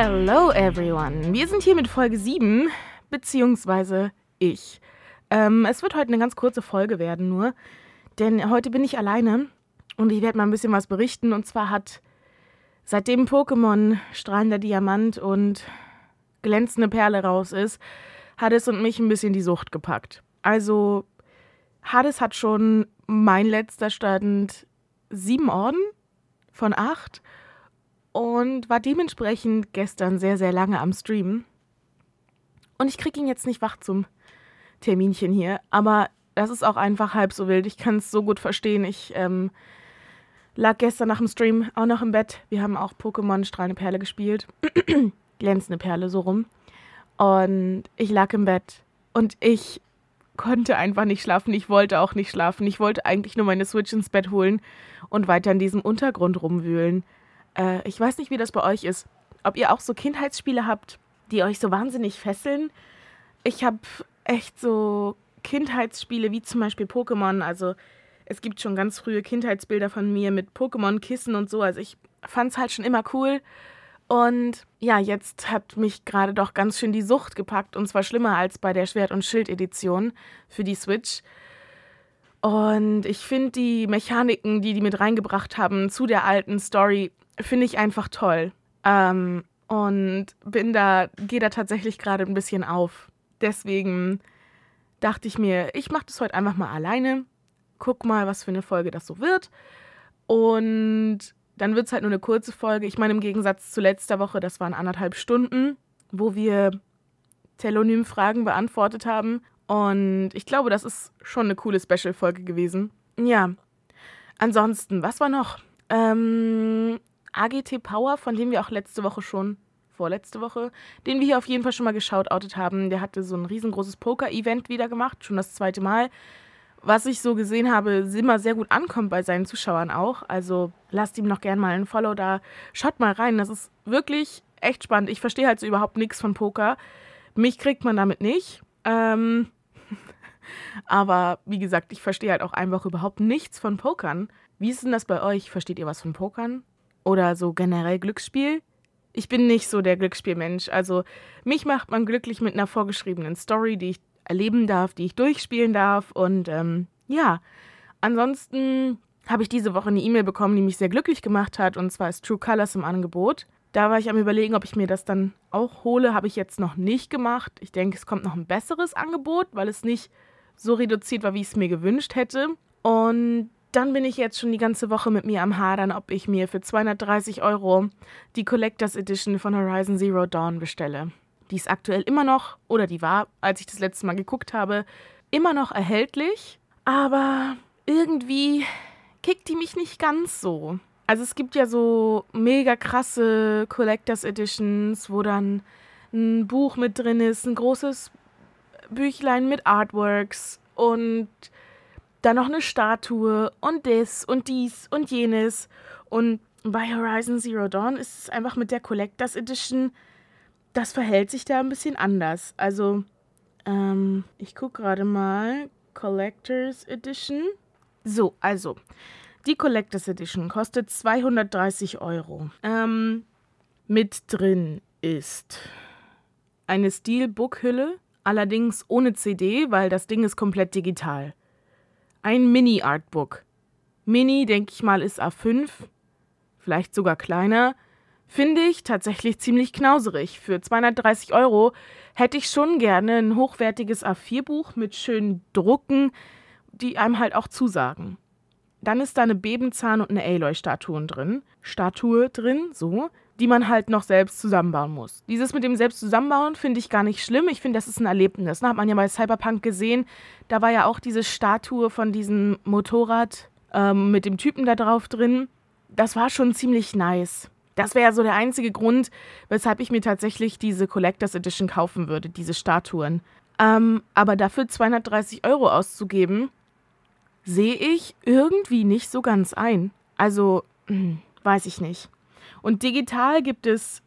Hello everyone. Wir sind hier mit Folge 7, beziehungsweise ich. Ähm, es wird heute eine ganz kurze Folge werden nur, denn heute bin ich alleine und ich werde mal ein bisschen was berichten. Und zwar hat seitdem Pokémon strahlender Diamant und glänzende Perle raus ist, Hades und mich ein bisschen die Sucht gepackt. Also Hades hat schon mein letzter Stand sieben Orden von acht und war dementsprechend gestern sehr, sehr lange am Stream. Und ich kriege ihn jetzt nicht wach zum Terminchen hier, aber das ist auch einfach halb so wild. Ich kann es so gut verstehen. Ich ähm, lag gestern nach dem Stream auch noch im Bett. Wir haben auch Pokémon Strahlende Perle gespielt. Glänzende Perle, so rum. Und ich lag im Bett und ich konnte einfach nicht schlafen. Ich wollte auch nicht schlafen. Ich wollte eigentlich nur meine Switch ins Bett holen und weiter in diesem Untergrund rumwühlen. Äh, ich weiß nicht, wie das bei euch ist. Ob ihr auch so Kindheitsspiele habt, die euch so wahnsinnig fesseln. Ich habe echt so Kindheitsspiele wie zum Beispiel Pokémon. Also es gibt schon ganz frühe Kindheitsbilder von mir mit Pokémon-Kissen und so. Also ich fand es halt schon immer cool. Und ja, jetzt hat mich gerade doch ganz schön die Sucht gepackt. Und zwar schlimmer als bei der Schwert- und Schild-Edition für die Switch. Und ich finde die Mechaniken, die die mit reingebracht haben zu der alten Story, finde ich einfach toll. Ähm, und bin da, gehe da tatsächlich gerade ein bisschen auf. Deswegen dachte ich mir, ich mache das heute einfach mal alleine. Guck mal, was für eine Folge das so wird. Und dann wird es halt nur eine kurze Folge. Ich meine, im Gegensatz zu letzter Woche, das waren anderthalb Stunden, wo wir Telonym-Fragen beantwortet haben. Und ich glaube, das ist schon eine coole Special-Folge gewesen. Ja. Ansonsten, was war noch? Ähm, AGT Power, von dem wir auch letzte Woche schon, vorletzte Woche, den wir hier auf jeden Fall schon mal geschautoutet haben. Der hatte so ein riesengroßes Poker-Event wieder gemacht, schon das zweite Mal. Was ich so gesehen habe, immer sehr gut ankommt bei seinen Zuschauern auch. Also lasst ihm noch gerne mal ein Follow da. Schaut mal rein, das ist wirklich echt spannend. Ich verstehe halt so überhaupt nichts von Poker. Mich kriegt man damit nicht. Ähm, aber wie gesagt, ich verstehe halt auch einfach überhaupt nichts von Pokern. Wie ist denn das bei euch? Versteht ihr was von Pokern? Oder so generell Glücksspiel? Ich bin nicht so der Glücksspielmensch. Also mich macht man glücklich mit einer vorgeschriebenen Story, die ich erleben darf, die ich durchspielen darf. Und ähm, ja, ansonsten habe ich diese Woche eine E-Mail bekommen, die mich sehr glücklich gemacht hat. Und zwar ist True Colors im Angebot. Da war ich am Überlegen, ob ich mir das dann auch hole. Habe ich jetzt noch nicht gemacht. Ich denke, es kommt noch ein besseres Angebot, weil es nicht so reduziert war, wie ich es mir gewünscht hätte. Und dann bin ich jetzt schon die ganze Woche mit mir am Hadern, ob ich mir für 230 Euro die Collectors Edition von Horizon Zero Dawn bestelle. Die ist aktuell immer noch, oder die war, als ich das letzte Mal geguckt habe, immer noch erhältlich. Aber irgendwie kickt die mich nicht ganz so. Also es gibt ja so mega krasse Collectors Editions, wo dann ein Buch mit drin ist, ein großes Büchlein mit Artworks und dann noch eine Statue und das und dies und jenes. Und bei Horizon Zero Dawn ist es einfach mit der Collectors Edition, das verhält sich da ein bisschen anders. Also, ähm, ich gucke gerade mal. Collectors Edition. So, also, die Collectors Edition kostet 230 Euro. Ähm, mit drin ist eine Steelbook-Hülle, allerdings ohne CD, weil das Ding ist komplett digital. Ein Mini-Artbook. Mini, denke ich mal, ist A5, vielleicht sogar kleiner. Finde ich tatsächlich ziemlich knauserig. Für 230 Euro hätte ich schon gerne ein hochwertiges A4-Buch mit schönen Drucken, die einem halt auch zusagen. Dann ist da eine Bebenzahn und eine Aloy-Statue drin. Statue drin, so, die man halt noch selbst zusammenbauen muss. Dieses mit dem selbst zusammenbauen finde ich gar nicht schlimm. Ich finde, das ist ein Erlebnis. Ne? Hat man ja bei Cyberpunk gesehen. Da war ja auch diese Statue von diesem Motorrad ähm, mit dem Typen da drauf drin. Das war schon ziemlich nice. Das wäre so der einzige Grund, weshalb ich mir tatsächlich diese Collectors Edition kaufen würde, diese Statuen. Ähm, aber dafür 230 Euro auszugeben, sehe ich irgendwie nicht so ganz ein. Also, hm, weiß ich nicht. Und digital gibt es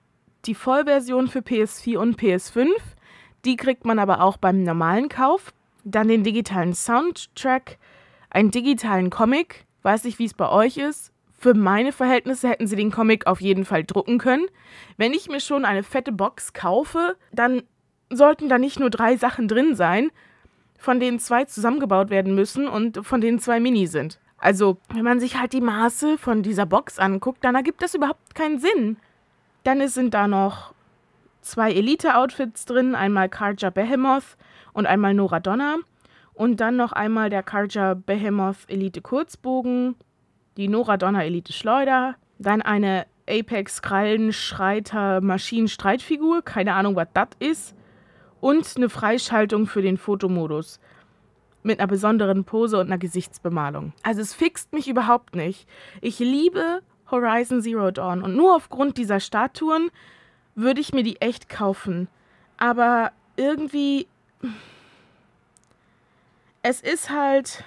die Vollversion für PS4 und PS5. Die kriegt man aber auch beim normalen Kauf. Dann den digitalen Soundtrack, einen digitalen Comic, weiß nicht, wie es bei euch ist, für meine Verhältnisse hätten sie den Comic auf jeden Fall drucken können. Wenn ich mir schon eine fette Box kaufe, dann sollten da nicht nur drei Sachen drin sein, von denen zwei zusammengebaut werden müssen und von denen zwei Mini sind. Also, wenn man sich halt die Maße von dieser Box anguckt, dann ergibt das überhaupt keinen Sinn. Dann sind da noch zwei Elite-Outfits drin, einmal Karja Behemoth und einmal Nora Donna. Und dann noch einmal der Karja Behemoth Elite Kurzbogen, die Nora Donna Elite Schleuder, dann eine Apex Krallenschreiter Maschinenstreitfigur, keine Ahnung, was das ist, und eine Freischaltung für den Fotomodus mit einer besonderen Pose und einer Gesichtsbemalung. Also es fixt mich überhaupt nicht. Ich liebe Horizon Zero Dawn und nur aufgrund dieser Statuen würde ich mir die echt kaufen. Aber irgendwie es ist halt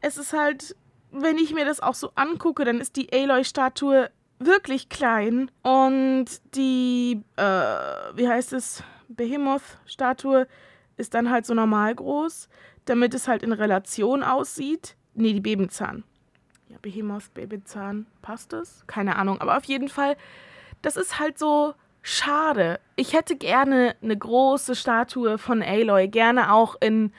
es ist halt wenn ich mir das auch so angucke, dann ist die Aloy-Statue wirklich klein und die, äh, wie heißt es, Behemoth-Statue ist dann halt so normal groß, damit es halt in Relation aussieht. Nee, die Babenzahn. Ja, Behemoth, Babenzahn, passt das? Keine Ahnung, aber auf jeden Fall, das ist halt so schade. Ich hätte gerne eine große Statue von Aloy, gerne auch in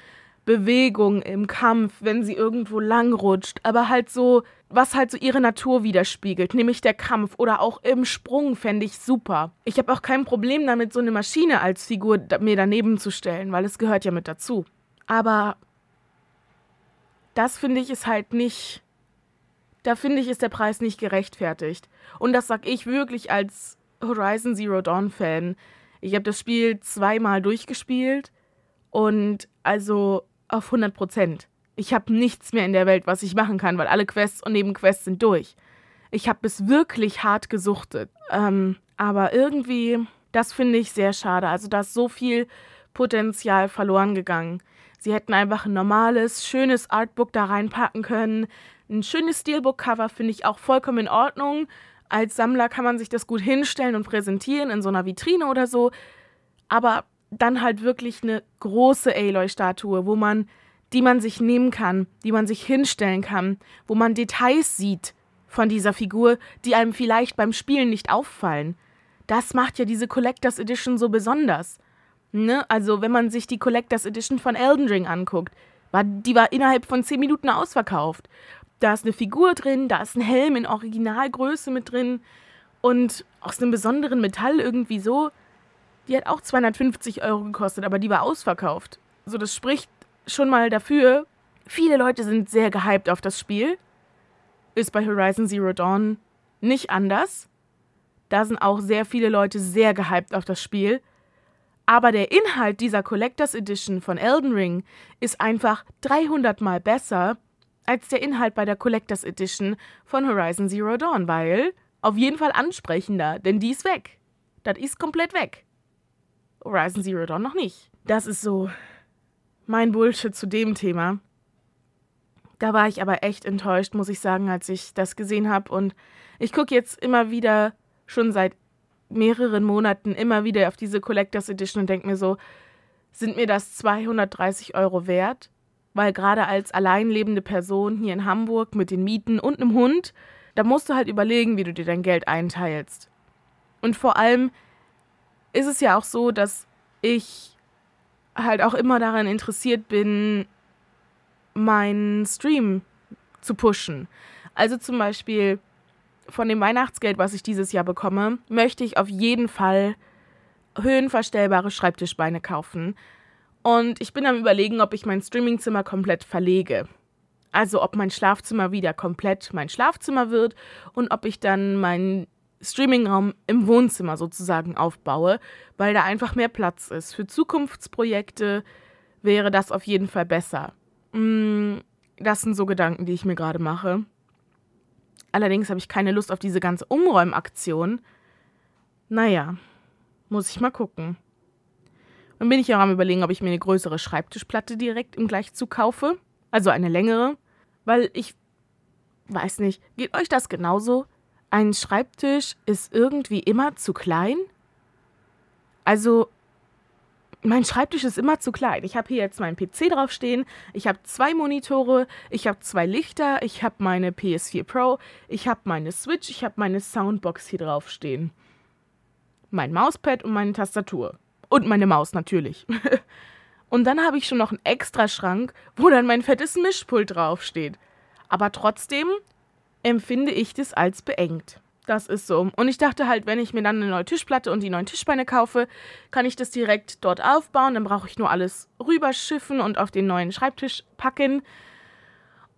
Bewegung im Kampf, wenn sie irgendwo langrutscht, aber halt so, was halt so ihre Natur widerspiegelt, nämlich der Kampf oder auch im Sprung fände ich super. Ich habe auch kein Problem damit, so eine Maschine als Figur mir daneben zu stellen, weil es gehört ja mit dazu. Aber das finde ich ist halt nicht, da finde ich ist der Preis nicht gerechtfertigt. Und das sag ich wirklich als Horizon Zero Dawn Fan. Ich habe das Spiel zweimal durchgespielt und also auf 100 Prozent. Ich habe nichts mehr in der Welt, was ich machen kann, weil alle Quests und Nebenquests sind durch. Ich habe es wirklich hart gesuchtet. Ähm, aber irgendwie, das finde ich sehr schade. Also da ist so viel Potenzial verloren gegangen. Sie hätten einfach ein normales, schönes Artbook da reinpacken können. Ein schönes Steelbook-Cover finde ich auch vollkommen in Ordnung. Als Sammler kann man sich das gut hinstellen und präsentieren in so einer Vitrine oder so. Aber dann halt wirklich eine große Aloy-Statue, wo man, die man sich nehmen kann, die man sich hinstellen kann, wo man Details sieht von dieser Figur, die einem vielleicht beim Spielen nicht auffallen. Das macht ja diese Collectors Edition so besonders. Ne? Also, wenn man sich die Collectors Edition von Elden Ring anguckt, war, die war innerhalb von 10 Minuten ausverkauft. Da ist eine Figur drin, da ist ein Helm in Originalgröße mit drin und aus einem besonderen Metall irgendwie so. Die hat auch 250 Euro gekostet, aber die war ausverkauft. So, das spricht schon mal dafür. Viele Leute sind sehr gehypt auf das Spiel. Ist bei Horizon Zero Dawn nicht anders. Da sind auch sehr viele Leute sehr gehypt auf das Spiel. Aber der Inhalt dieser Collectors Edition von Elden Ring ist einfach 300 Mal besser als der Inhalt bei der Collectors Edition von Horizon Zero Dawn, weil auf jeden Fall ansprechender, denn die ist weg. Das ist komplett weg. Horizon Zero Dawn noch nicht. Das ist so mein Bullshit zu dem Thema. Da war ich aber echt enttäuscht, muss ich sagen, als ich das gesehen habe. Und ich gucke jetzt immer wieder, schon seit mehreren Monaten, immer wieder auf diese Collectors Edition und denke mir so, sind mir das 230 Euro wert? Weil gerade als alleinlebende Person hier in Hamburg mit den Mieten und einem Hund, da musst du halt überlegen, wie du dir dein Geld einteilst. Und vor allem, ist es ja auch so, dass ich halt auch immer daran interessiert bin, meinen Stream zu pushen. Also zum Beispiel von dem Weihnachtsgeld, was ich dieses Jahr bekomme, möchte ich auf jeden Fall höhenverstellbare Schreibtischbeine kaufen. Und ich bin am Überlegen, ob ich mein Streamingzimmer komplett verlege. Also ob mein Schlafzimmer wieder komplett mein Schlafzimmer wird und ob ich dann mein Streamingraum im Wohnzimmer sozusagen aufbaue, weil da einfach mehr Platz ist. Für Zukunftsprojekte wäre das auf jeden Fall besser. Mm, das sind so Gedanken, die ich mir gerade mache. Allerdings habe ich keine Lust auf diese ganze Umräumaktion. Naja, muss ich mal gucken. Dann bin ich ja am überlegen, ob ich mir eine größere Schreibtischplatte direkt im Gleichzug kaufe. Also eine längere. Weil ich weiß nicht, geht euch das genauso? Ein Schreibtisch ist irgendwie immer zu klein? Also, mein Schreibtisch ist immer zu klein. Ich habe hier jetzt meinen PC draufstehen, ich habe zwei Monitore, ich habe zwei Lichter, ich habe meine PS4 Pro, ich habe meine Switch, ich habe meine Soundbox hier draufstehen. Mein Mauspad und meine Tastatur. Und meine Maus natürlich. und dann habe ich schon noch einen extra Schrank, wo dann mein fettes Mischpult draufsteht. Aber trotzdem empfinde ich das als beengt. Das ist so. Und ich dachte halt, wenn ich mir dann eine neue Tischplatte und die neuen Tischbeine kaufe, kann ich das direkt dort aufbauen. Dann brauche ich nur alles rüberschiffen und auf den neuen Schreibtisch packen.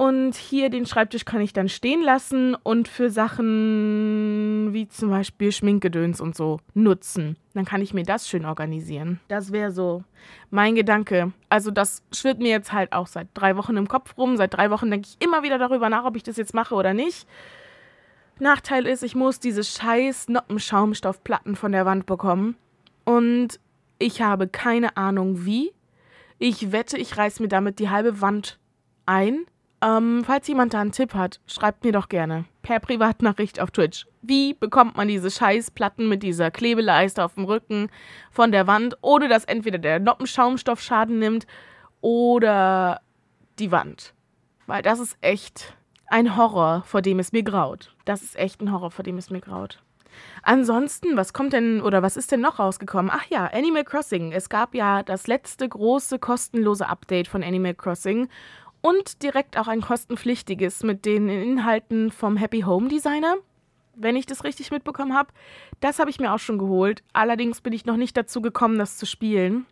Und hier den Schreibtisch kann ich dann stehen lassen und für Sachen wie zum Beispiel Schminkgedöns und so nutzen. Dann kann ich mir das schön organisieren. Das wäre so mein Gedanke. Also das schwirrt mir jetzt halt auch seit drei Wochen im Kopf rum. Seit drei Wochen denke ich immer wieder darüber nach, ob ich das jetzt mache oder nicht. Nachteil ist, ich muss diese scheiß Noppenschaumstoffplatten von der Wand bekommen. Und ich habe keine Ahnung wie. Ich wette, ich reiß mir damit die halbe Wand ein. Ähm, falls jemand da einen Tipp hat, schreibt mir doch gerne per Privatnachricht auf Twitch. Wie bekommt man diese Scheißplatten mit dieser Klebeleiste auf dem Rücken von der Wand, ohne dass entweder der Noppenschaumstoff Schaden nimmt oder die Wand? Weil das ist echt ein Horror, vor dem es mir graut. Das ist echt ein Horror, vor dem es mir graut. Ansonsten, was kommt denn oder was ist denn noch rausgekommen? Ach ja, Animal Crossing. Es gab ja das letzte große kostenlose Update von Animal Crossing und direkt auch ein kostenpflichtiges mit den Inhalten vom Happy Home Designer, wenn ich das richtig mitbekommen habe. Das habe ich mir auch schon geholt. Allerdings bin ich noch nicht dazu gekommen, das zu spielen.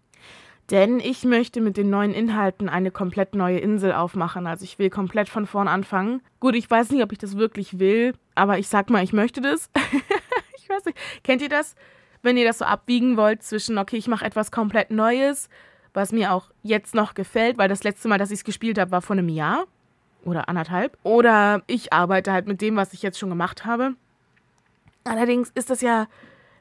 Denn ich möchte mit den neuen Inhalten eine komplett neue Insel aufmachen. Also ich will komplett von vorn anfangen. Gut, ich weiß nicht, ob ich das wirklich will, aber ich sag mal, ich möchte das. ich weiß nicht. Kennt ihr das? Wenn ihr das so abwiegen wollt zwischen, okay, ich mache etwas komplett Neues was mir auch jetzt noch gefällt, weil das letzte Mal, dass ich es gespielt habe, war vor einem Jahr oder anderthalb. Oder ich arbeite halt mit dem, was ich jetzt schon gemacht habe. Allerdings ist das ja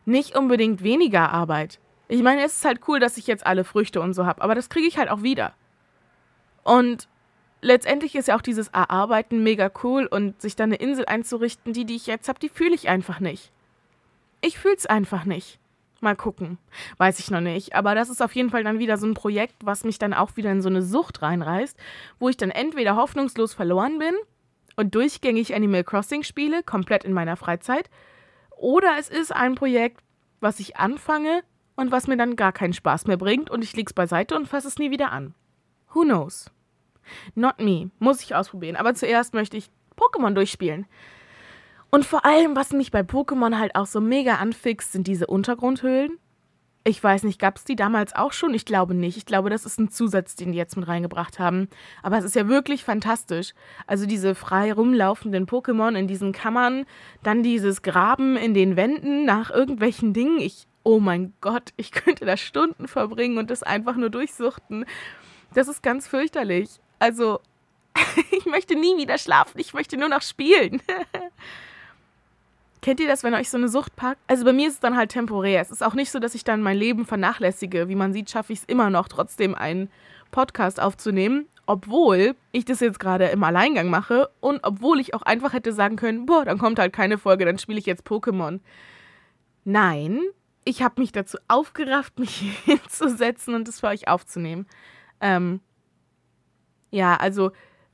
nicht unbedingt weniger Arbeit. Ich meine, es ist halt cool, dass ich jetzt alle Früchte und so habe, aber das kriege ich halt auch wieder. Und letztendlich ist ja auch dieses Erarbeiten mega cool und sich dann eine Insel einzurichten, die, die ich jetzt habe, die fühle ich einfach nicht. Ich fühle es einfach nicht. Mal gucken. Weiß ich noch nicht. Aber das ist auf jeden Fall dann wieder so ein Projekt, was mich dann auch wieder in so eine Sucht reinreißt, wo ich dann entweder hoffnungslos verloren bin und durchgängig Animal Crossing spiele, komplett in meiner Freizeit, oder es ist ein Projekt, was ich anfange und was mir dann gar keinen Spaß mehr bringt und ich leg's beiseite und fasse es nie wieder an. Who knows? Not me. Muss ich ausprobieren. Aber zuerst möchte ich Pokémon durchspielen. Und vor allem, was mich bei Pokémon halt auch so mega anfixt, sind diese Untergrundhöhlen. Ich weiß nicht, gab es die damals auch schon? Ich glaube nicht. Ich glaube, das ist ein Zusatz, den die jetzt mit reingebracht haben. Aber es ist ja wirklich fantastisch. Also diese frei rumlaufenden Pokémon in diesen Kammern, dann dieses Graben in den Wänden nach irgendwelchen Dingen. Ich, oh mein Gott, ich könnte da Stunden verbringen und das einfach nur durchsuchten. Das ist ganz fürchterlich. Also, ich möchte nie wieder schlafen. Ich möchte nur noch spielen. Kennt ihr das, wenn euch so eine Sucht packt? Also bei mir ist es dann halt temporär. Es ist auch nicht so, dass ich dann mein Leben vernachlässige. Wie man sieht, schaffe ich es immer noch, trotzdem einen Podcast aufzunehmen. Obwohl ich das jetzt gerade im Alleingang mache und obwohl ich auch einfach hätte sagen können, boah, dann kommt halt keine Folge, dann spiele ich jetzt Pokémon. Nein, ich habe mich dazu aufgerafft, mich hinzusetzen und das für euch aufzunehmen. Ähm, ja, also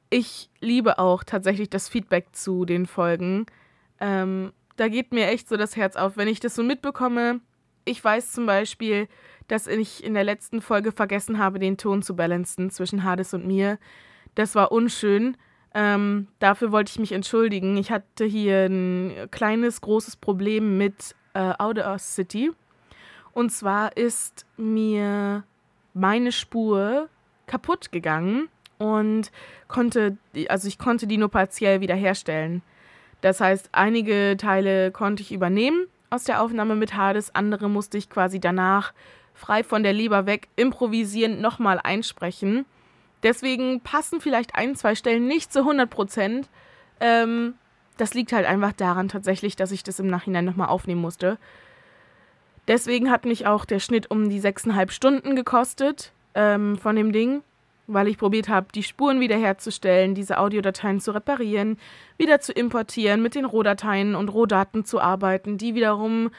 ich liebe auch tatsächlich das Feedback zu den Folgen. Ähm, da geht mir echt so das Herz auf, wenn ich das so mitbekomme. Ich weiß zum Beispiel, dass ich in der letzten Folge vergessen habe, den Ton zu balancen zwischen Hades und mir. Das war unschön. Ähm, dafür wollte ich mich entschuldigen. Ich hatte hier ein kleines, großes Problem mit äh, Audacity. Und zwar ist mir meine Spur kaputt gegangen und konnte, also ich konnte die nur partiell wiederherstellen. Das heißt, einige Teile konnte ich übernehmen aus der Aufnahme mit Hades, andere musste ich quasi danach frei von der Leber weg improvisieren nochmal einsprechen. Deswegen passen vielleicht ein, zwei Stellen nicht zu 100 Prozent. Ähm, das liegt halt einfach daran tatsächlich, dass ich das im Nachhinein nochmal aufnehmen musste. Deswegen hat mich auch der Schnitt um die sechseinhalb Stunden gekostet ähm, von dem Ding weil ich probiert habe, die Spuren wiederherzustellen, diese Audiodateien zu reparieren, wieder zu importieren, mit den Rohdateien und Rohdaten zu arbeiten, die wiederum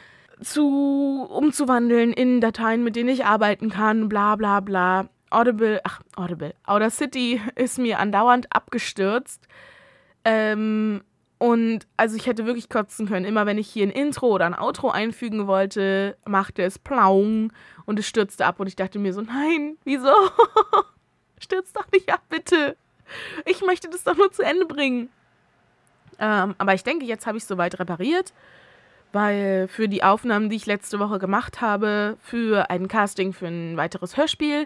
zu umzuwandeln in Dateien, mit denen ich arbeiten kann, bla bla bla. Audible, ach, Audible, Audacity ist mir andauernd abgestürzt. Ähm, und also ich hätte wirklich kotzen können. Immer wenn ich hier ein Intro oder ein Outro einfügen wollte, machte es plaung und es stürzte ab. Und ich dachte mir so, nein, wieso? Stürzt doch nicht ab, bitte. Ich möchte das doch nur zu Ende bringen. Ähm, aber ich denke, jetzt habe ich es soweit repariert, weil für die Aufnahmen, die ich letzte Woche gemacht habe, für ein Casting für ein weiteres Hörspiel,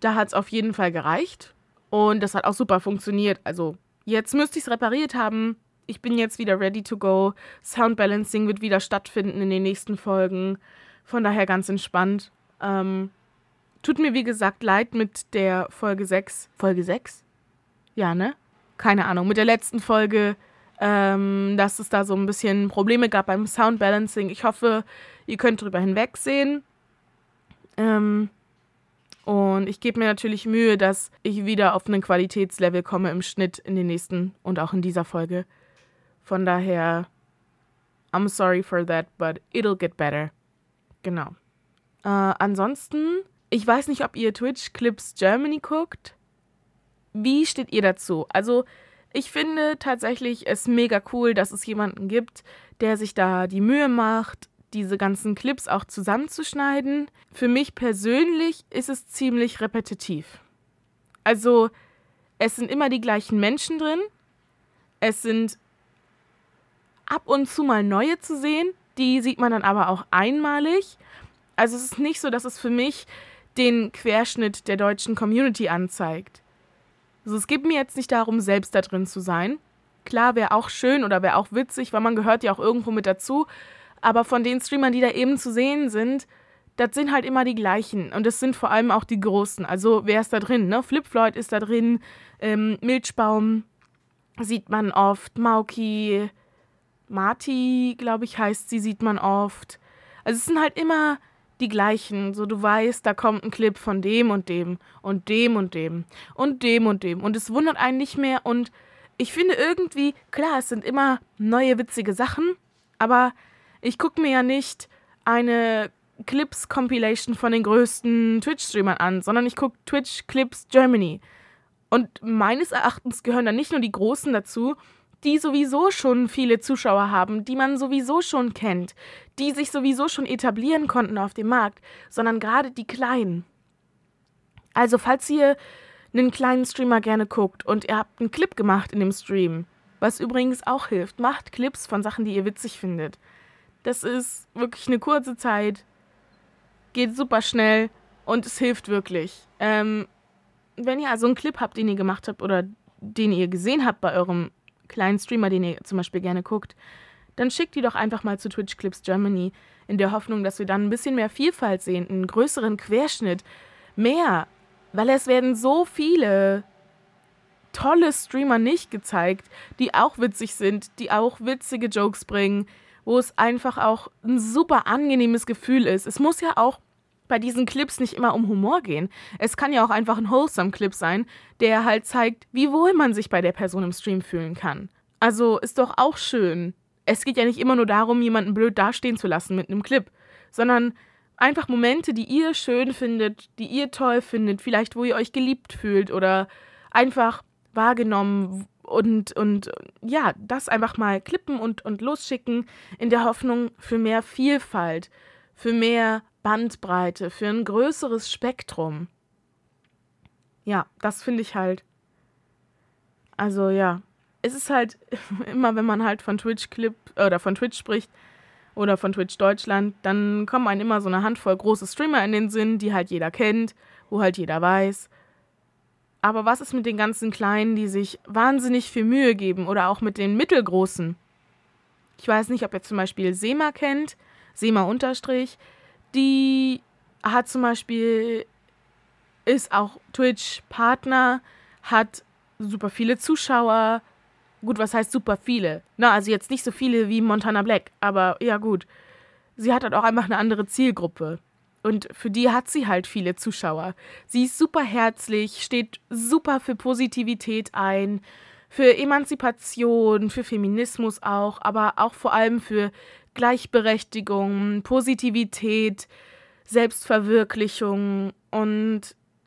da hat es auf jeden Fall gereicht. Und das hat auch super funktioniert. Also jetzt müsste ich es repariert haben. Ich bin jetzt wieder ready to go. Sound Balancing wird wieder stattfinden in den nächsten Folgen. Von daher ganz entspannt. Ähm, tut mir wie gesagt leid mit der Folge 6. Folge 6? Ja, ne? keine Ahnung, mit der letzten Folge, ähm, dass es da so ein bisschen Probleme gab beim Soundbalancing. Ich hoffe, ihr könnt drüber hinwegsehen. Ähm, und ich gebe mir natürlich Mühe, dass ich wieder auf einen Qualitätslevel komme im Schnitt in den nächsten und auch in dieser Folge. Von daher, I'm sorry for that, but it'll get better. Genau. Äh, ansonsten, ich weiß nicht, ob ihr Twitch Clips Germany guckt. Wie steht ihr dazu? Also, ich finde tatsächlich es mega cool, dass es jemanden gibt, der sich da die Mühe macht, diese ganzen Clips auch zusammenzuschneiden. Für mich persönlich ist es ziemlich repetitiv. Also, es sind immer die gleichen Menschen drin. Es sind ab und zu mal neue zu sehen. Die sieht man dann aber auch einmalig. Also es ist nicht so, dass es für mich den Querschnitt der deutschen Community anzeigt. Also es geht mir jetzt nicht darum, selbst da drin zu sein. Klar, wäre auch schön oder wäre auch witzig, weil man gehört ja auch irgendwo mit dazu. Aber von den Streamern, die da eben zu sehen sind, das sind halt immer die gleichen. Und das sind vor allem auch die großen. Also wer ist da drin? Ne? Flip Floyd ist da drin, ähm, Milchbaum sieht man oft, Mauki, Marty, glaube ich, heißt sie, sieht man oft. Also es sind halt immer die gleichen. So, du weißt, da kommt ein Clip von dem und dem und dem und dem und dem und dem. Und es wundert einen nicht mehr. Und ich finde irgendwie, klar, es sind immer neue witzige Sachen, aber ich gucke mir ja nicht eine Clips-Compilation von den größten Twitch-Streamern an, sondern ich gucke Twitch Clips Germany. Und meines Erachtens gehören da nicht nur die Großen dazu, die sowieso schon viele Zuschauer haben, die man sowieso schon kennt, die sich sowieso schon etablieren konnten auf dem Markt, sondern gerade die kleinen. Also falls ihr einen kleinen Streamer gerne guckt und ihr habt einen Clip gemacht in dem Stream, was übrigens auch hilft, macht Clips von Sachen, die ihr witzig findet. Das ist wirklich eine kurze Zeit, geht super schnell und es hilft wirklich. Ähm, wenn ihr also einen Clip habt, den ihr gemacht habt oder den ihr gesehen habt bei eurem kleinen Streamer, den ihr zum Beispiel gerne guckt, dann schickt die doch einfach mal zu Twitch Clips Germany in der Hoffnung, dass wir dann ein bisschen mehr Vielfalt sehen, einen größeren Querschnitt, mehr, weil es werden so viele tolle Streamer nicht gezeigt, die auch witzig sind, die auch witzige Jokes bringen, wo es einfach auch ein super angenehmes Gefühl ist. Es muss ja auch bei diesen Clips nicht immer um Humor gehen. Es kann ja auch einfach ein wholesome Clip sein, der halt zeigt, wie wohl man sich bei der Person im Stream fühlen kann. Also ist doch auch schön. Es geht ja nicht immer nur darum, jemanden blöd dastehen zu lassen mit einem Clip, sondern einfach Momente, die ihr schön findet, die ihr toll findet, vielleicht wo ihr euch geliebt fühlt oder einfach wahrgenommen und, und ja, das einfach mal klippen und, und losschicken in der Hoffnung für mehr Vielfalt, für mehr Bandbreite, für ein größeres Spektrum. Ja, das finde ich halt. Also ja, es ist halt immer, wenn man halt von Twitch Clip oder von Twitch spricht oder von Twitch Deutschland, dann kommen einem immer so eine Handvoll große Streamer in den Sinn, die halt jeder kennt, wo halt jeder weiß. Aber was ist mit den ganzen Kleinen, die sich wahnsinnig viel Mühe geben oder auch mit den Mittelgroßen? Ich weiß nicht, ob ihr zum Beispiel Sema kennt, Sema Unterstrich die hat zum Beispiel, ist auch Twitch-Partner, hat super viele Zuschauer. Gut, was heißt super viele? Na, also jetzt nicht so viele wie Montana Black, aber ja gut. Sie hat halt auch einfach eine andere Zielgruppe. Und für die hat sie halt viele Zuschauer. Sie ist super herzlich, steht super für Positivität ein, für Emanzipation, für Feminismus auch, aber auch vor allem für Gleichberechtigung, Positivität, Selbstverwirklichung und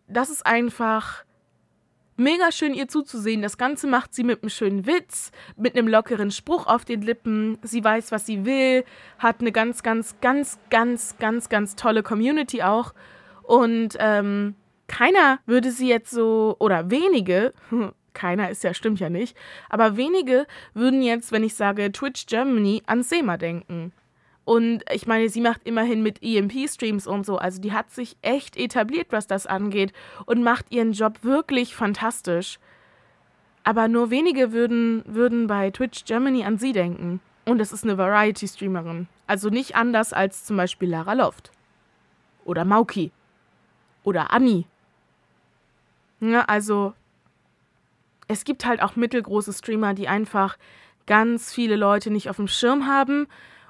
das ist einfach mega schön, ihr zuzusehen. Das Ganze macht sie mit einem schönen Witz, mit einem lockeren Spruch auf den Lippen. Sie weiß, was sie will, hat eine ganz, ganz, ganz, ganz, ganz, ganz tolle Community auch. Und ähm, keiner würde sie jetzt so, oder wenige, keiner ist ja, stimmt ja nicht, aber wenige würden jetzt, wenn ich sage Twitch Germany, an Sema denken. Und ich meine, sie macht immerhin mit EMP-Streams und so. Also die hat sich echt etabliert, was das angeht und macht ihren Job wirklich fantastisch. Aber nur wenige würden, würden bei Twitch Germany an sie denken. Und es ist eine Variety-Streamerin. Also nicht anders als zum Beispiel Lara Loft. Oder Mauki. Oder Anni. Ja, also es gibt halt auch mittelgroße Streamer, die einfach ganz viele Leute nicht auf dem Schirm haben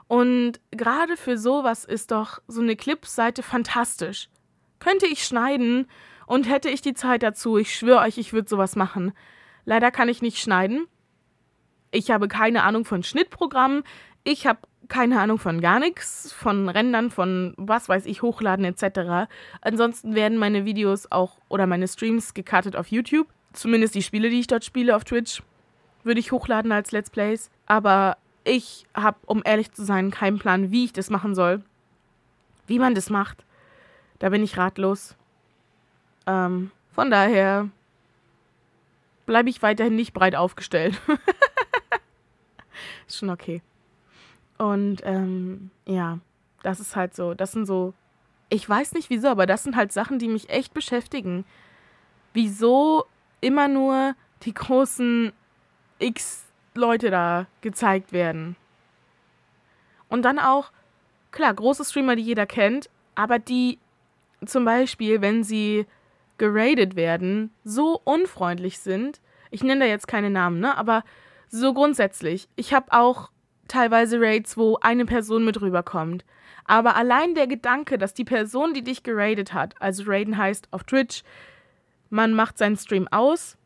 und gerade für sowas ist doch so eine Clips-Seite fantastisch. Könnte ich schneiden und hätte ich die Zeit dazu, ich schwöre euch, ich würde sowas machen. Leider kann ich nicht schneiden. Ich habe keine Ahnung von Schnittprogrammen. Ich habe keine Ahnung von gar nichts, von Rändern, von was weiß ich, Hochladen etc. Ansonsten werden meine Videos auch oder meine Streams gecuttet auf YouTube. Zumindest die Spiele, die ich dort spiele auf Twitch, würde ich hochladen als Let's Plays. Aber ich habe, um ehrlich zu sein, keinen Plan, wie ich das machen soll. Wie man das macht. Da bin ich ratlos. Ähm, von daher bleibe ich weiterhin nicht breit aufgestellt. ist schon okay. Und ähm, ja, das ist halt so. Das sind so. Ich weiß nicht wieso, aber das sind halt Sachen, die mich echt beschäftigen. Wieso immer nur die großen X Leute da gezeigt werden. Und dann auch, klar, große Streamer, die jeder kennt, aber die zum Beispiel, wenn sie geradet werden, so unfreundlich sind. Ich nenne da jetzt keine Namen, ne? Aber so grundsätzlich. Ich habe auch teilweise Raids, wo eine Person mit rüberkommt. Aber allein der Gedanke, dass die Person, die dich geradet hat, also raiden heißt auf Twitch, man macht seinen Stream aus,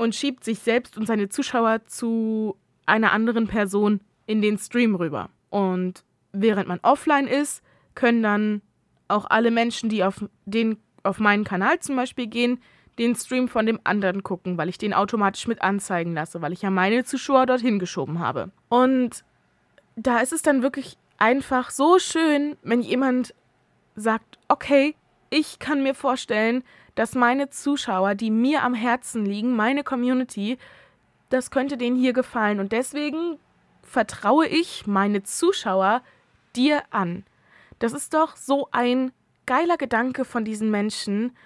und schiebt sich selbst und seine Zuschauer zu einer anderen Person in den Stream rüber. Und während man offline ist, können dann auch alle Menschen, die auf, den, auf meinen Kanal zum Beispiel gehen, den Stream von dem anderen gucken, weil ich den automatisch mit anzeigen lasse, weil ich ja meine Zuschauer dorthin geschoben habe. Und da ist es dann wirklich einfach so schön, wenn jemand sagt, okay, ich kann mir vorstellen, dass meine Zuschauer, die mir am Herzen liegen, meine Community, das könnte denen hier gefallen. Und deswegen vertraue ich meine Zuschauer dir an. Das ist doch so ein geiler Gedanke von diesen Menschen.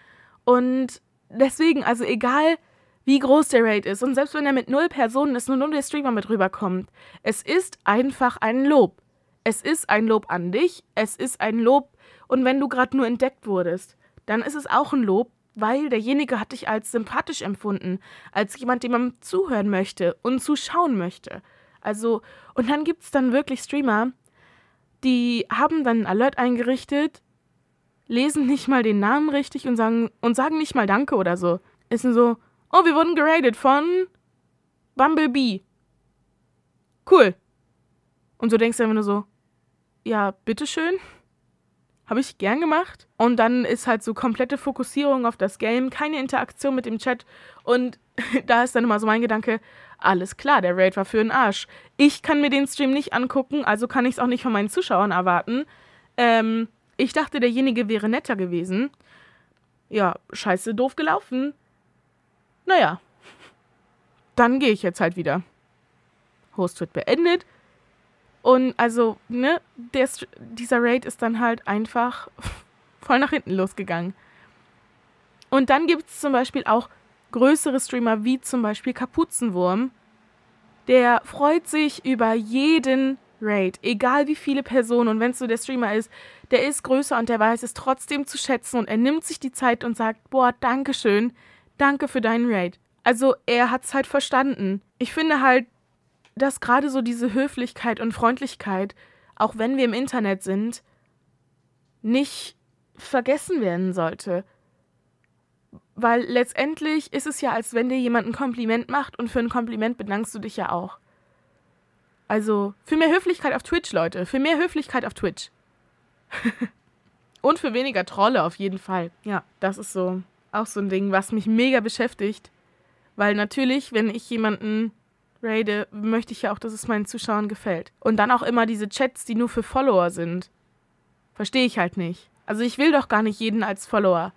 Und deswegen, also egal wie groß der Raid ist und selbst wenn er mit null Personen ist und nur der Streamer mit rüberkommt, es ist einfach ein Lob. Es ist ein Lob an dich, es ist ein Lob und wenn du gerade nur entdeckt wurdest, dann ist es auch ein Lob, weil derjenige hat dich als sympathisch empfunden, als jemand, dem man zuhören möchte und zuschauen möchte. Also, und dann gibt es dann wirklich Streamer, die haben dann einen Alert eingerichtet, lesen nicht mal den Namen richtig und sagen, und sagen nicht mal Danke oder so. Ist dann so, oh, wir wurden geradet von Bumblebee. Cool. Und so denkst du einfach nur so, ja, bitteschön. Habe ich gern gemacht. Und dann ist halt so komplette Fokussierung auf das Game, keine Interaktion mit dem Chat. Und da ist dann immer so mein Gedanke, alles klar, der Raid war für den Arsch. Ich kann mir den Stream nicht angucken, also kann ich es auch nicht von meinen Zuschauern erwarten. Ähm, ich dachte, derjenige wäre netter gewesen. Ja, scheiße, doof gelaufen. Naja, dann gehe ich jetzt halt wieder. Host wird beendet. Und also, ne, der, dieser Raid ist dann halt einfach voll nach hinten losgegangen. Und dann gibt es zum Beispiel auch größere Streamer wie zum Beispiel Kapuzenwurm. Der freut sich über jeden Raid, egal wie viele Personen. Und wenn es so der Streamer ist, der ist größer und der weiß es trotzdem zu schätzen und er nimmt sich die Zeit und sagt, boah, danke schön, danke für deinen Raid. Also er hat es halt verstanden. Ich finde halt, dass gerade so diese Höflichkeit und Freundlichkeit, auch wenn wir im Internet sind, nicht vergessen werden sollte. Weil letztendlich ist es ja, als wenn dir jemand ein Kompliment macht und für ein Kompliment bedankst du dich ja auch. Also für mehr Höflichkeit auf Twitch, Leute. Für mehr Höflichkeit auf Twitch. Und für weniger Trolle auf jeden Fall. Ja, das ist so auch so ein Ding, was mich mega beschäftigt. Weil natürlich, wenn ich jemanden raide, möchte ich ja auch, dass es meinen Zuschauern gefällt. Und dann auch immer diese Chats, die nur für Follower sind. Verstehe ich halt nicht. Also ich will doch gar nicht jeden als Follower.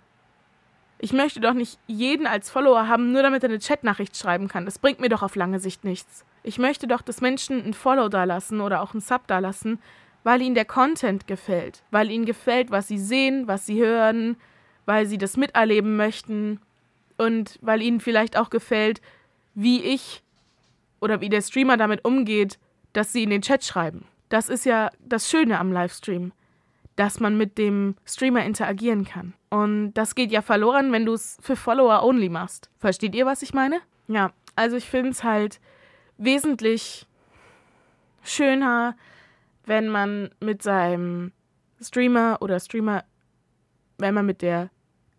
Ich möchte doch nicht jeden als Follower haben, nur damit er eine Chatnachricht schreiben kann. Das bringt mir doch auf lange Sicht nichts. Ich möchte doch, dass Menschen ein Follow da lassen oder auch ein Sub da lassen, weil ihnen der Content gefällt, weil ihnen gefällt, was sie sehen, was sie hören, weil sie das miterleben möchten und weil ihnen vielleicht auch gefällt, wie ich oder wie der Streamer damit umgeht, dass sie in den Chat schreiben. Das ist ja das Schöne am Livestream, dass man mit dem Streamer interagieren kann. Und das geht ja verloren, wenn du es für Follower only machst. Versteht ihr, was ich meine? Ja, also ich finde es halt wesentlich schöner, wenn man mit seinem Streamer oder Streamer, wenn man mit der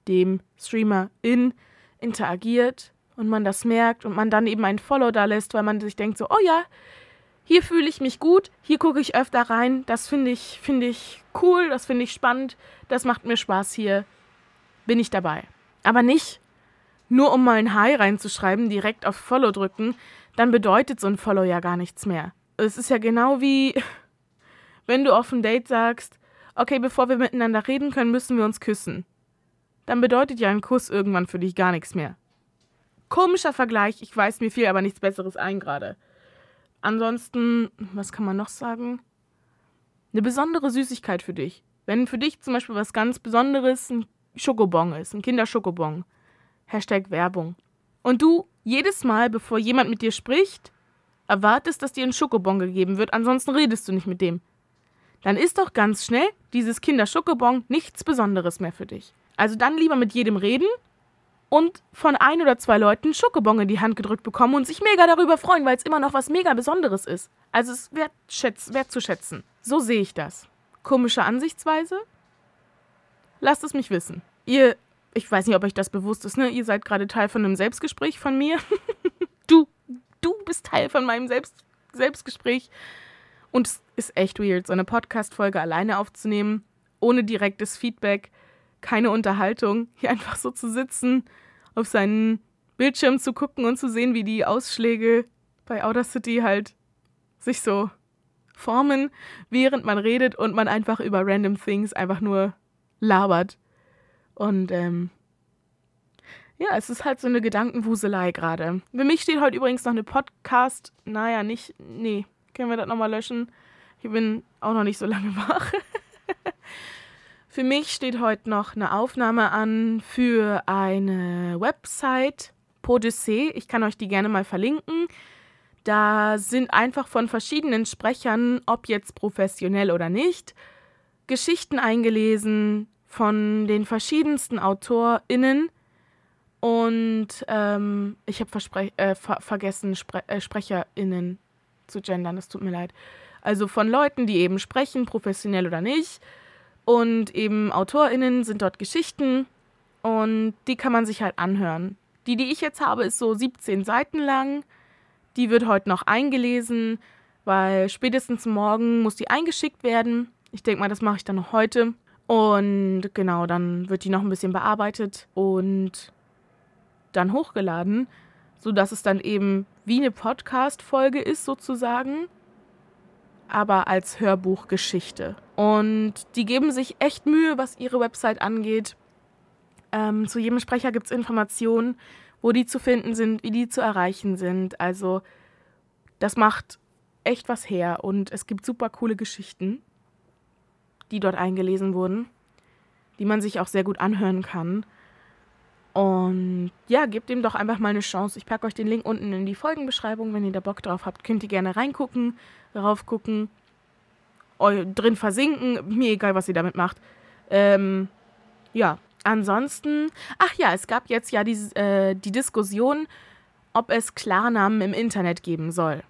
dem Streamer in interagiert und man das merkt und man dann eben ein Follow da lässt, weil man sich denkt so, oh ja, hier fühle ich mich gut, hier gucke ich öfter rein, das finde ich, finde ich cool, das finde ich spannend, das macht mir Spaß hier, bin ich dabei. Aber nicht nur um mal ein Hi reinzuschreiben, direkt auf Follow drücken, dann bedeutet so ein Follow ja gar nichts mehr. Es ist ja genau wie, wenn du auf ein Date sagst, okay, bevor wir miteinander reden können, müssen wir uns küssen. Dann bedeutet ja ein Kuss irgendwann für dich gar nichts mehr. Komischer Vergleich, ich weiß, mir fiel aber nichts Besseres ein gerade. Ansonsten, was kann man noch sagen? Eine besondere Süßigkeit für dich. Wenn für dich zum Beispiel was ganz Besonderes ein Schokobon ist, ein Kinderschokobon. Hashtag Werbung. Und du jedes Mal, bevor jemand mit dir spricht, erwartest, dass dir ein Schokobon gegeben wird, ansonsten redest du nicht mit dem. Dann ist doch ganz schnell dieses Kinderschokobon nichts Besonderes mehr für dich. Also dann lieber mit jedem reden und von ein oder zwei Leuten Schokobon in die Hand gedrückt bekommen und sich mega darüber freuen, weil es immer noch was mega Besonderes ist. Also es wertschätz, wertzuschätzen. So sehe ich das. Komische Ansichtsweise? Lasst es mich wissen. Ihr, ich weiß nicht, ob euch das bewusst ist, ne? Ihr seid gerade Teil von einem Selbstgespräch von mir. du, du bist Teil von meinem Selbst, Selbstgespräch. Und es ist echt weird, so eine Podcast-Folge alleine aufzunehmen, ohne direktes Feedback keine Unterhaltung, hier einfach so zu sitzen, auf seinen Bildschirm zu gucken und zu sehen, wie die Ausschläge bei Outer City halt sich so formen, während man redet und man einfach über random things einfach nur labert. Und ähm, ja, es ist halt so eine Gedankenwuselei gerade. Für mich steht heute übrigens noch eine Podcast. Naja, nicht. Nee, können wir das nochmal löschen? Ich bin auch noch nicht so lange wach. Für mich steht heute noch eine Aufnahme an für eine Website, Podyssee. Ich kann euch die gerne mal verlinken. Da sind einfach von verschiedenen Sprechern, ob jetzt professionell oder nicht, Geschichten eingelesen von den verschiedensten AutorInnen. Und ähm, ich habe äh, ver vergessen, Spre äh, SprecherInnen zu gendern, das tut mir leid. Also von Leuten, die eben sprechen, professionell oder nicht und eben AutorInnen sind dort Geschichten und die kann man sich halt anhören. Die, die ich jetzt habe, ist so 17 Seiten lang. Die wird heute noch eingelesen, weil spätestens morgen muss die eingeschickt werden. Ich denke mal, das mache ich dann noch heute. Und genau, dann wird die noch ein bisschen bearbeitet und dann hochgeladen, sodass es dann eben wie eine Podcast-Folge ist, sozusagen aber als Hörbuchgeschichte. Und die geben sich echt Mühe, was ihre Website angeht. Ähm, zu jedem Sprecher gibt es Informationen, wo die zu finden sind, wie die zu erreichen sind. Also das macht echt was her und es gibt super coole Geschichten, die dort eingelesen wurden, die man sich auch sehr gut anhören kann. Und ja, gebt dem doch einfach mal eine Chance. Ich packe euch den Link unten in die Folgenbeschreibung. Wenn ihr da Bock drauf habt, könnt ihr gerne reingucken, raufgucken, drin versinken. Mir egal, was ihr damit macht. Ähm, ja, ansonsten, ach ja, es gab jetzt ja die, äh, die Diskussion, ob es Klarnamen im Internet geben soll.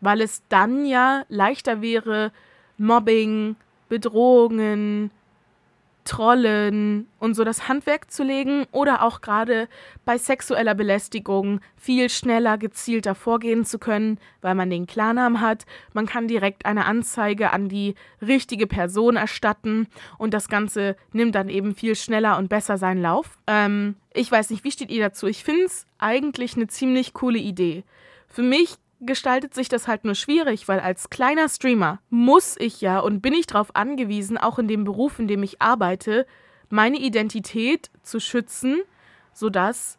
Weil es dann ja leichter wäre, Mobbing, Bedrohungen, Trollen und so das Handwerk zu legen oder auch gerade bei sexueller Belästigung viel schneller, gezielter vorgehen zu können, weil man den Klarnamen hat. Man kann direkt eine Anzeige an die richtige Person erstatten und das Ganze nimmt dann eben viel schneller und besser seinen Lauf. Ähm, ich weiß nicht, wie steht ihr dazu? Ich finde es eigentlich eine ziemlich coole Idee. Für mich gestaltet sich das halt nur schwierig, weil als kleiner Streamer muss ich ja und bin ich darauf angewiesen, auch in dem Beruf, in dem ich arbeite, meine Identität zu schützen, sodass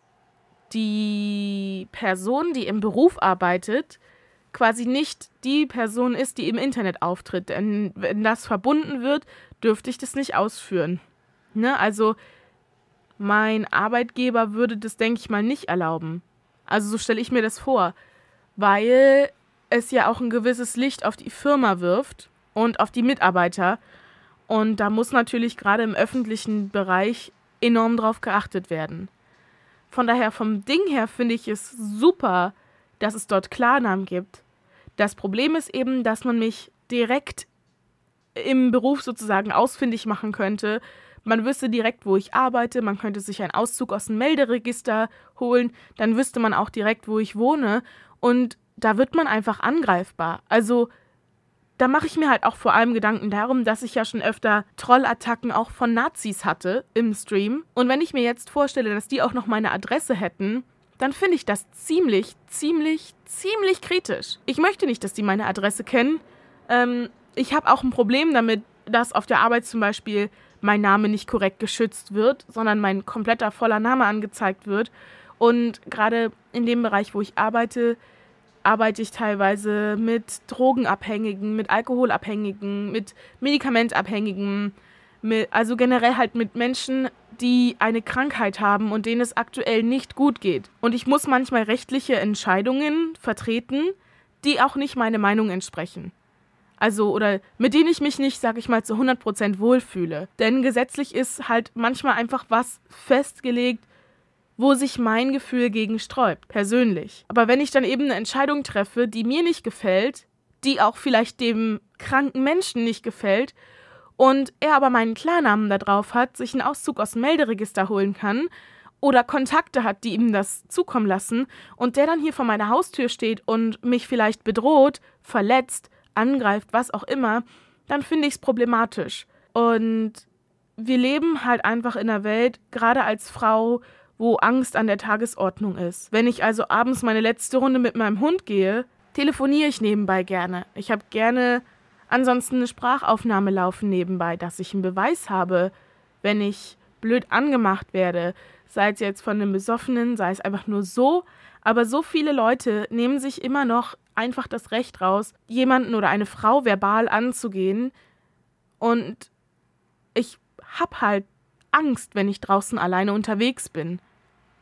die Person, die im Beruf arbeitet, quasi nicht die Person ist, die im Internet auftritt. Denn wenn das verbunden wird, dürfte ich das nicht ausführen. Ne? Also mein Arbeitgeber würde das, denke ich mal, nicht erlauben. Also so stelle ich mir das vor weil es ja auch ein gewisses Licht auf die Firma wirft und auf die Mitarbeiter. Und da muss natürlich gerade im öffentlichen Bereich enorm drauf geachtet werden. Von daher, vom Ding her finde ich es super, dass es dort Klarnamen gibt. Das Problem ist eben, dass man mich direkt im Beruf sozusagen ausfindig machen könnte. Man wüsste direkt, wo ich arbeite, man könnte sich einen Auszug aus dem Melderegister holen, dann wüsste man auch direkt, wo ich wohne und da wird man einfach angreifbar. Also da mache ich mir halt auch vor allem Gedanken darum, dass ich ja schon öfter Trollattacken auch von Nazis hatte im Stream. Und wenn ich mir jetzt vorstelle, dass die auch noch meine Adresse hätten, dann finde ich das ziemlich, ziemlich, ziemlich kritisch. Ich möchte nicht, dass die meine Adresse kennen. Ähm, ich habe auch ein Problem damit, dass auf der Arbeit zum Beispiel mein Name nicht korrekt geschützt wird, sondern mein kompletter voller Name angezeigt wird. Und gerade in dem Bereich, wo ich arbeite, arbeite ich teilweise mit Drogenabhängigen, mit Alkoholabhängigen, mit Medikamentabhängigen, mit, also generell halt mit Menschen, die eine Krankheit haben und denen es aktuell nicht gut geht. Und ich muss manchmal rechtliche Entscheidungen vertreten, die auch nicht meine Meinung entsprechen. Also, oder mit denen ich mich nicht, sag ich mal, zu 100% wohlfühle. Denn gesetzlich ist halt manchmal einfach was festgelegt, wo sich mein Gefühl gegen sträubt, persönlich. Aber wenn ich dann eben eine Entscheidung treffe, die mir nicht gefällt, die auch vielleicht dem kranken Menschen nicht gefällt, und er aber meinen Klarnamen da drauf hat, sich einen Auszug aus dem Melderegister holen kann oder Kontakte hat, die ihm das zukommen lassen, und der dann hier vor meiner Haustür steht und mich vielleicht bedroht, verletzt, angreift, was auch immer, dann finde ich es problematisch. Und wir leben halt einfach in einer Welt, gerade als Frau, wo Angst an der Tagesordnung ist. Wenn ich also abends meine letzte Runde mit meinem Hund gehe, telefoniere ich nebenbei gerne. Ich habe gerne ansonsten eine Sprachaufnahme laufen nebenbei, dass ich einen Beweis habe, wenn ich blöd angemacht werde, sei es jetzt von einem Besoffenen, sei es einfach nur so. Aber so viele Leute nehmen sich immer noch einfach das Recht raus, jemanden oder eine Frau verbal anzugehen. Und ich hab halt Angst, wenn ich draußen alleine unterwegs bin.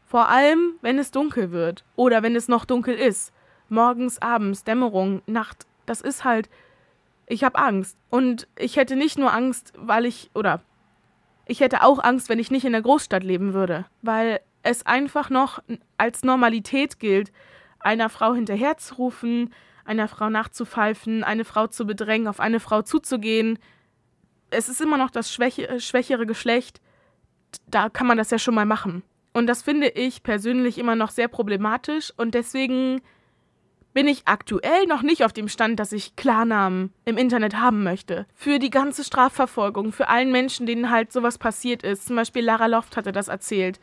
Vor allem, wenn es dunkel wird oder wenn es noch dunkel ist. Morgens, abends, Dämmerung, Nacht. Das ist halt. Ich habe Angst. Und ich hätte nicht nur Angst, weil ich. Oder. Ich hätte auch Angst, wenn ich nicht in der Großstadt leben würde. Weil es einfach noch als Normalität gilt, einer Frau hinterherzurufen, einer Frau nachzupfeifen, eine Frau zu bedrängen, auf eine Frau zuzugehen. Es ist immer noch das schwäche, schwächere Geschlecht. Da kann man das ja schon mal machen. Und das finde ich persönlich immer noch sehr problematisch und deswegen bin ich aktuell noch nicht auf dem Stand, dass ich Klarnamen im Internet haben möchte. Für die ganze Strafverfolgung, für allen Menschen, denen halt sowas passiert ist. Zum Beispiel Lara Loft hatte das erzählt.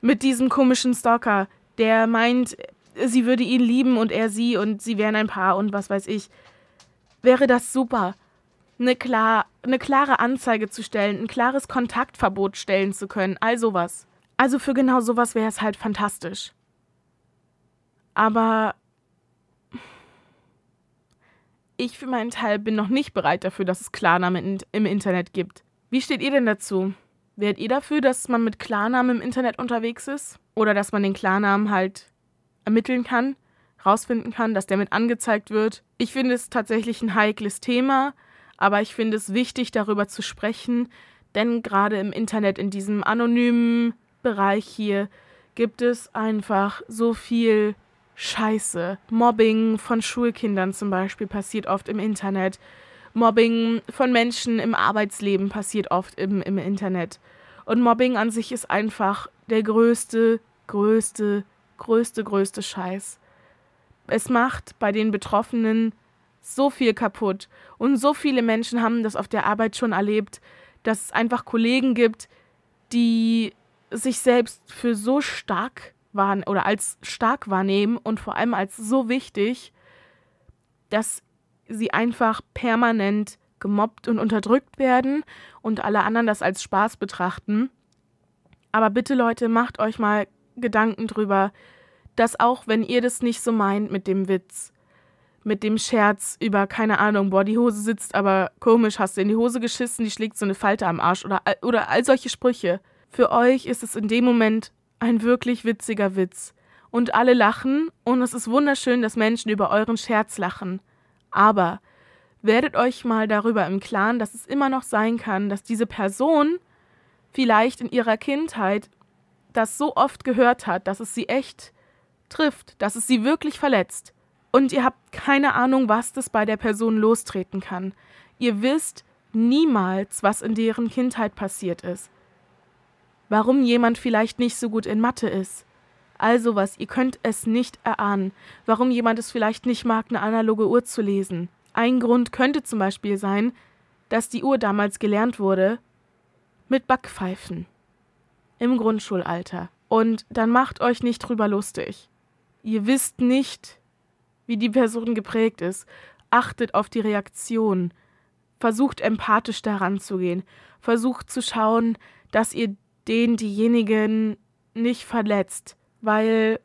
Mit diesem komischen Stalker, der meint, sie würde ihn lieben und er sie und sie wären ein Paar und was weiß ich. Wäre das super, eine, klar, eine klare Anzeige zu stellen, ein klares Kontaktverbot stellen zu können, all sowas. Also für genau sowas wäre es halt fantastisch. Aber ich für meinen Teil bin noch nicht bereit dafür, dass es Klarnamen im Internet gibt. Wie steht ihr denn dazu? Wärt ihr dafür, dass man mit Klarnamen im Internet unterwegs ist? Oder dass man den Klarnamen halt ermitteln kann, rausfinden kann, dass der mit angezeigt wird? Ich finde es tatsächlich ein heikles Thema, aber ich finde es wichtig, darüber zu sprechen, denn gerade im Internet, in diesem anonymen Bereich hier gibt es einfach so viel Scheiße. Mobbing von Schulkindern zum Beispiel passiert oft im Internet. Mobbing von Menschen im Arbeitsleben passiert oft im, im Internet. Und Mobbing an sich ist einfach der größte, größte, größte, größte Scheiß. Es macht bei den Betroffenen so viel kaputt. Und so viele Menschen haben das auf der Arbeit schon erlebt, dass es einfach Kollegen gibt, die sich selbst für so stark waren oder als stark wahrnehmen und vor allem als so wichtig, dass sie einfach permanent gemobbt und unterdrückt werden und alle anderen das als Spaß betrachten. Aber bitte Leute, macht euch mal Gedanken drüber, dass auch wenn ihr das nicht so meint mit dem Witz, mit dem Scherz über, keine Ahnung, boah, die Hose sitzt aber komisch, hast du in die Hose geschissen, die schlägt so eine Falte am Arsch oder, oder all solche Sprüche. Für euch ist es in dem Moment ein wirklich witziger Witz. Und alle lachen und es ist wunderschön, dass Menschen über euren Scherz lachen. Aber werdet euch mal darüber im Klaren, dass es immer noch sein kann, dass diese Person vielleicht in ihrer Kindheit das so oft gehört hat, dass es sie echt trifft, dass es sie wirklich verletzt. Und ihr habt keine Ahnung, was das bei der Person lostreten kann. Ihr wisst niemals, was in deren Kindheit passiert ist. Warum jemand vielleicht nicht so gut in Mathe ist. Also was, ihr könnt es nicht erahnen. Warum jemand es vielleicht nicht mag, eine analoge Uhr zu lesen. Ein Grund könnte zum Beispiel sein, dass die Uhr damals gelernt wurde mit Backpfeifen. Im Grundschulalter. Und dann macht euch nicht drüber lustig. Ihr wisst nicht, wie die Person geprägt ist. Achtet auf die Reaktion. Versucht empathisch daran zu gehen. Versucht zu schauen, dass ihr den, diejenigen nicht verletzt. Weil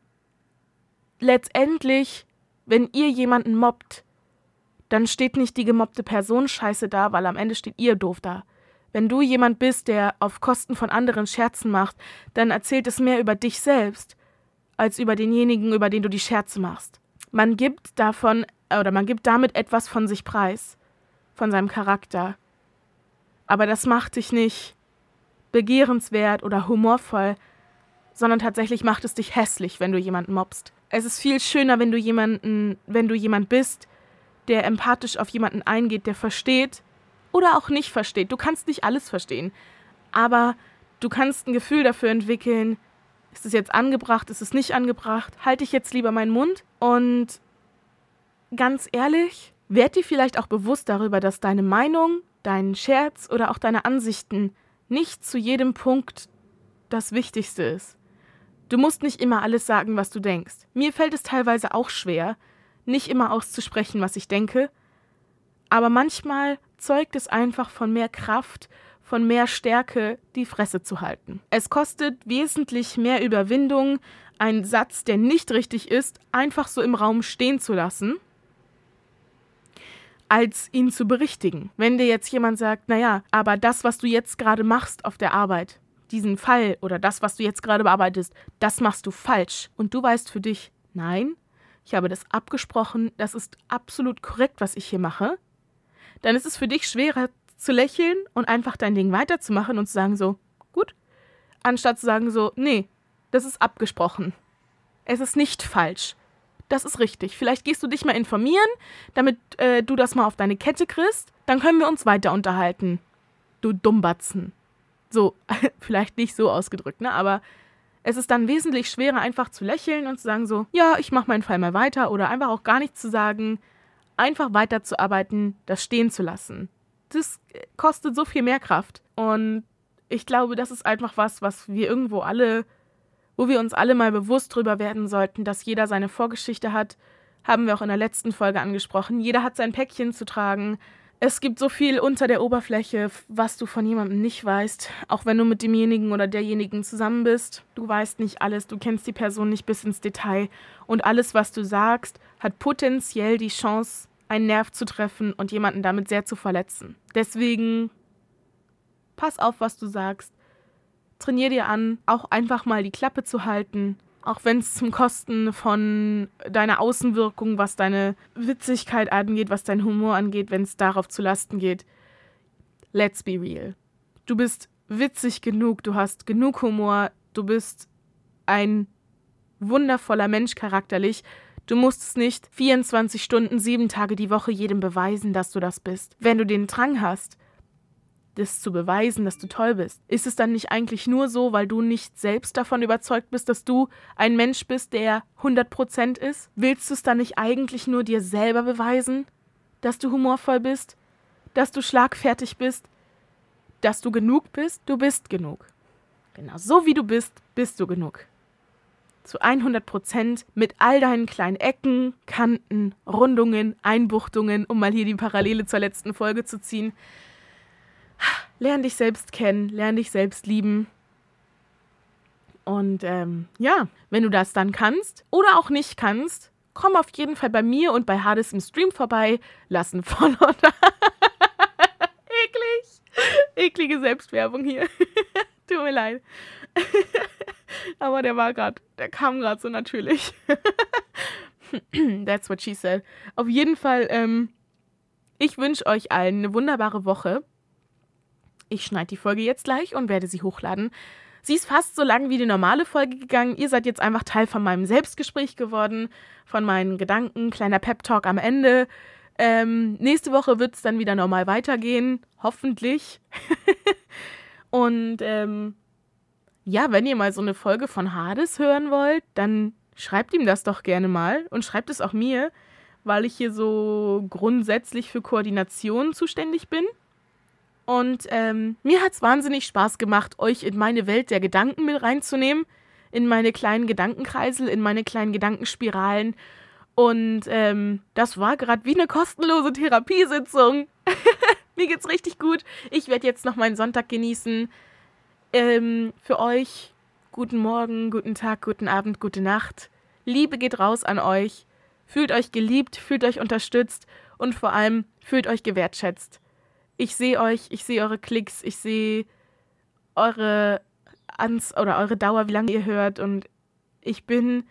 letztendlich, wenn ihr jemanden mobbt, dann steht nicht die gemobbte Person scheiße da, weil am Ende steht ihr doof da. Wenn du jemand bist, der auf Kosten von anderen Scherzen macht, dann erzählt es mehr über dich selbst, als über denjenigen, über den du die Scherze machst. Man gibt davon oder man gibt damit etwas von sich preis, von seinem Charakter. Aber das macht dich nicht begehrenswert oder humorvoll, sondern tatsächlich macht es dich hässlich, wenn du jemanden mobst. Es ist viel schöner, wenn du jemanden, wenn du jemand bist, der empathisch auf jemanden eingeht, der versteht oder auch nicht versteht. Du kannst nicht alles verstehen, aber du kannst ein Gefühl dafür entwickeln, ist es jetzt angebracht, ist es nicht angebracht? Halte ich jetzt lieber meinen Mund? Und ganz ehrlich, werd dir vielleicht auch bewusst darüber, dass deine Meinung, dein Scherz oder auch deine Ansichten nicht zu jedem Punkt das Wichtigste ist. Du musst nicht immer alles sagen, was du denkst. Mir fällt es teilweise auch schwer, nicht immer auszusprechen, was ich denke, aber manchmal zeugt es einfach von mehr Kraft von mehr Stärke die Fresse zu halten. Es kostet wesentlich mehr Überwindung, einen Satz, der nicht richtig ist, einfach so im Raum stehen zu lassen, als ihn zu berichtigen. Wenn dir jetzt jemand sagt, naja, aber das, was du jetzt gerade machst auf der Arbeit, diesen Fall oder das, was du jetzt gerade bearbeitest, das machst du falsch. Und du weißt für dich, nein, ich habe das abgesprochen, das ist absolut korrekt, was ich hier mache, dann ist es für dich schwerer zu lächeln und einfach dein Ding weiterzumachen und zu sagen so, gut, anstatt zu sagen so, nee, das ist abgesprochen. Es ist nicht falsch. Das ist richtig. Vielleicht gehst du dich mal informieren, damit äh, du das mal auf deine Kette kriegst. Dann können wir uns weiter unterhalten. Du Dummbatzen. So, vielleicht nicht so ausgedrückt, ne? Aber es ist dann wesentlich schwerer, einfach zu lächeln und zu sagen so, ja, ich mache meinen Fall mal weiter oder einfach auch gar nichts zu sagen, einfach weiterzuarbeiten, das stehen zu lassen das kostet so viel mehr Kraft. Und ich glaube, das ist einfach was, was wir irgendwo alle, wo wir uns alle mal bewusst drüber werden sollten, dass jeder seine Vorgeschichte hat. Haben wir auch in der letzten Folge angesprochen. Jeder hat sein Päckchen zu tragen. Es gibt so viel unter der Oberfläche, was du von jemandem nicht weißt, auch wenn du mit demjenigen oder derjenigen zusammen bist. Du weißt nicht alles, du kennst die Person nicht bis ins Detail und alles, was du sagst, hat potenziell die Chance, einen Nerv zu treffen und jemanden damit sehr zu verletzen. Deswegen pass auf, was du sagst. Trainier dir an, auch einfach mal die Klappe zu halten, auch wenn es zum Kosten von deiner Außenwirkung, was deine Witzigkeit angeht, was dein Humor angeht, wenn es darauf zu Lasten geht. Let's be real. Du bist witzig genug, du hast genug Humor, du bist ein wundervoller Mensch charakterlich, Du musst es nicht 24 Stunden, sieben Tage die Woche jedem beweisen, dass du das bist. Wenn du den Drang hast, das zu beweisen, dass du toll bist, ist es dann nicht eigentlich nur so, weil du nicht selbst davon überzeugt bist, dass du ein Mensch bist, der 100% ist? Willst du es dann nicht eigentlich nur dir selber beweisen, dass du humorvoll bist, dass du schlagfertig bist, dass du genug bist? Du bist genug. Genau, so wie du bist, bist du genug. Zu 100 Prozent mit all deinen kleinen Ecken, Kanten, Rundungen, Einbuchtungen, um mal hier die Parallele zur letzten Folge zu ziehen. Lern dich selbst kennen, lern dich selbst lieben. Und ähm, ja, wenn du das dann kannst oder auch nicht kannst, komm auf jeden Fall bei mir und bei Hades im Stream vorbei, lass ein Follow da. Eklig. Eklige Selbstwerbung hier. Tut mir leid. Aber der war gerade, der kam gerade so natürlich. That's what she said. Auf jeden Fall, ähm, ich wünsche euch allen eine wunderbare Woche. Ich schneide die Folge jetzt gleich und werde sie hochladen. Sie ist fast so lang wie die normale Folge gegangen. Ihr seid jetzt einfach Teil von meinem Selbstgespräch geworden, von meinen Gedanken. Kleiner Pep-Talk am Ende. Ähm, nächste Woche wird es dann wieder normal weitergehen. Hoffentlich. und ähm, ja, wenn ihr mal so eine Folge von Hades hören wollt, dann schreibt ihm das doch gerne mal und schreibt es auch mir, weil ich hier so grundsätzlich für Koordination zuständig bin. Und ähm, mir hat es wahnsinnig Spaß gemacht, euch in meine Welt der Gedanken mit reinzunehmen, in meine kleinen Gedankenkreisel, in meine kleinen Gedankenspiralen. Und ähm, das war gerade wie eine kostenlose Therapiesitzung. mir geht's richtig gut. Ich werde jetzt noch meinen Sonntag genießen. Ähm, für euch guten Morgen, guten Tag, guten Abend, gute Nacht. Liebe geht raus an euch. Fühlt euch geliebt, fühlt euch unterstützt und vor allem fühlt euch gewertschätzt ich sehe euch, ich sehe eure Klicks, ich sehe eure Ans oder eure Dauer, wie lange ihr hört und ich bin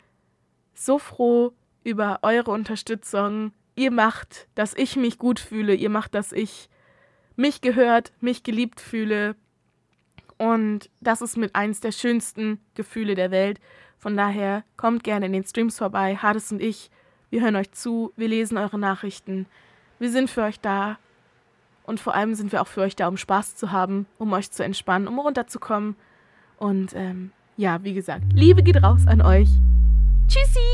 so froh über eure Unterstützung. Ihr macht, dass ich mich gut fühle, ihr macht, dass ich mich gehört, mich geliebt fühle. Und das ist mit eins der schönsten Gefühle der Welt. Von daher kommt gerne in den Streams vorbei. Hades und ich, wir hören euch zu, wir lesen eure Nachrichten. Wir sind für euch da. Und vor allem sind wir auch für euch da, um Spaß zu haben, um euch zu entspannen, um runterzukommen. Und ähm, ja, wie gesagt, Liebe geht raus an euch. Tschüssi!